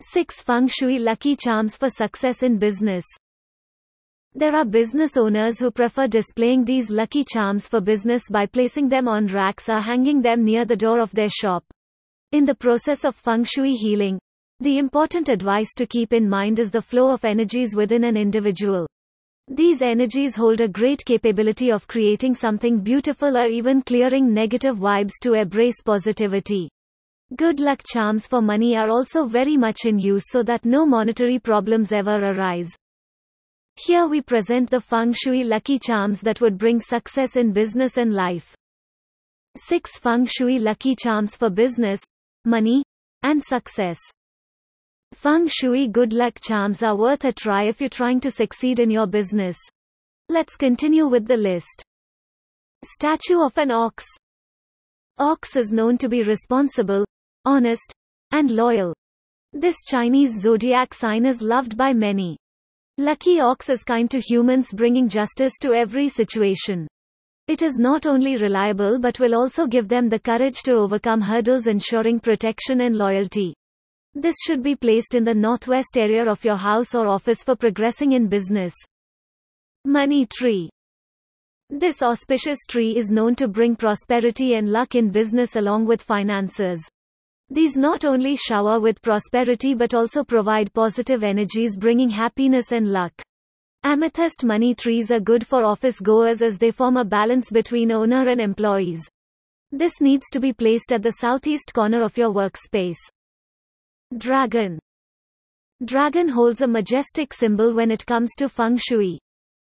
6 Feng Shui Lucky Charms for Success in Business. There are business owners who prefer displaying these lucky charms for business by placing them on racks or hanging them near the door of their shop. In the process of Feng Shui healing, the important advice to keep in mind is the flow of energies within an individual. These energies hold a great capability of creating something beautiful or even clearing negative vibes to embrace positivity. Good luck charms for money are also very much in use so that no monetary problems ever arise. Here we present the feng shui lucky charms that would bring success in business and life. 6 feng shui lucky charms for business, money, and success. Feng shui good luck charms are worth a try if you're trying to succeed in your business. Let's continue with the list. Statue of an ox. Ox is known to be responsible, honest, and loyal. This Chinese zodiac sign is loved by many. Lucky ox is kind to humans bringing justice to every situation. It is not only reliable but will also give them the courage to overcome hurdles ensuring protection and loyalty. This should be placed in the northwest area of your house or office for progressing in business. Money tree. This auspicious tree is known to bring prosperity and luck in business along with finances. These not only shower with prosperity but also provide positive energies bringing happiness and luck. Amethyst money trees are good for office goers as they form a balance between owner and employees. This needs to be placed at the southeast corner of your workspace. Dragon. Dragon holds a majestic symbol when it comes to feng shui.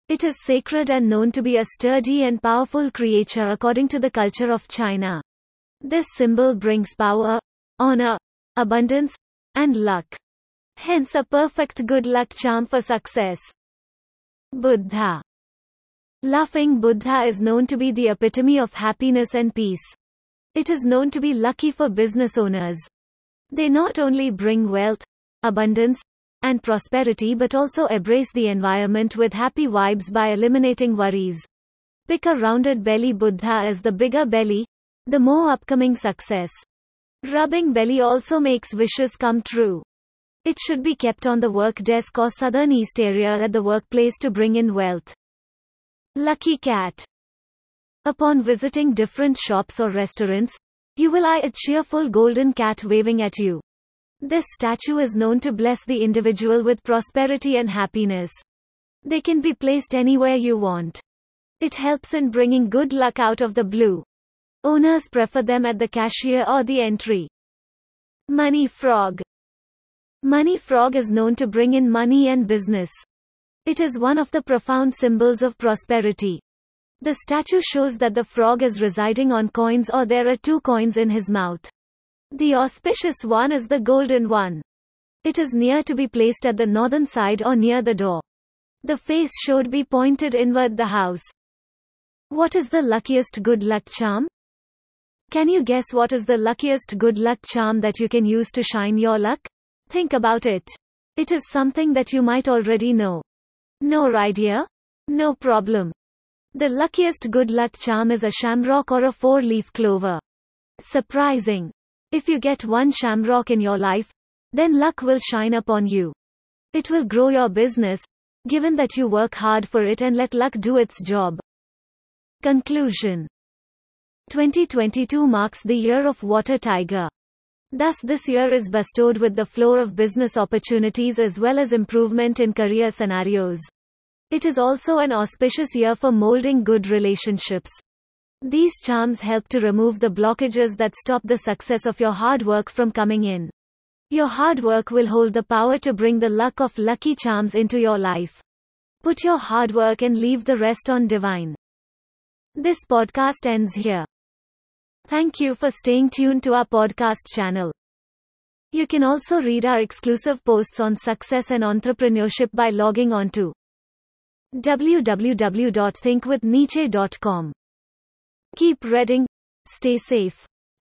It is sacred and known to be a sturdy and powerful creature according to the culture of China. This symbol brings power, honor, abundance, and luck. Hence a perfect good luck charm for success. Buddha. Laughing Buddha is known to be the epitome of happiness and peace. It is known to be lucky for business owners. They not only bring wealth, abundance, and prosperity but also embrace the environment with happy vibes by eliminating worries. Pick a rounded belly Buddha as the bigger belly, the more upcoming success. Rubbing belly also makes wishes come true. It should be kept on the work desk or southern east area at the workplace to bring in wealth. Lucky cat. Upon visiting different shops or restaurants, you will eye a cheerful golden cat waving at you. This statue is known to bless the individual with prosperity and happiness. They can be placed anywhere you want. It helps in bringing good luck out of the blue. Owners prefer them at the cashier or the entry. Money frog. Money frog is known to bring in money and business. It is one of the profound symbols of prosperity. The statue shows that the frog is residing on coins or there are two coins in his mouth. The auspicious one is the golden one. It is near to be placed at the northern side or near the door. The face should be pointed inward the house. What is the luckiest good luck charm? Can you guess what is the luckiest good luck charm that you can use to shine your luck? Think about it. It is something that you might already know. No idea? No problem. The luckiest good luck charm is a shamrock or a four leaf clover. Surprising. If you get one shamrock in your life, then luck will shine upon you. It will grow your business, given that you work hard for it and let luck do its job. Conclusion 2022 marks the year of water tiger. Thus this year is bestowed with the flow of business opportunities as well as improvement in career scenarios. It is also an auspicious year for molding good relationships. These charms help to remove the blockages that stop the success of your hard work from coming in. Your hard work will hold the power to bring the luck of lucky charms into your life. Put your hard work and leave the rest on divine. This podcast ends here. Thank you for staying tuned to our podcast channel. You can also read our exclusive posts on success and entrepreneurship by logging on to www.thinkwithniche.com. Keep reading, stay safe.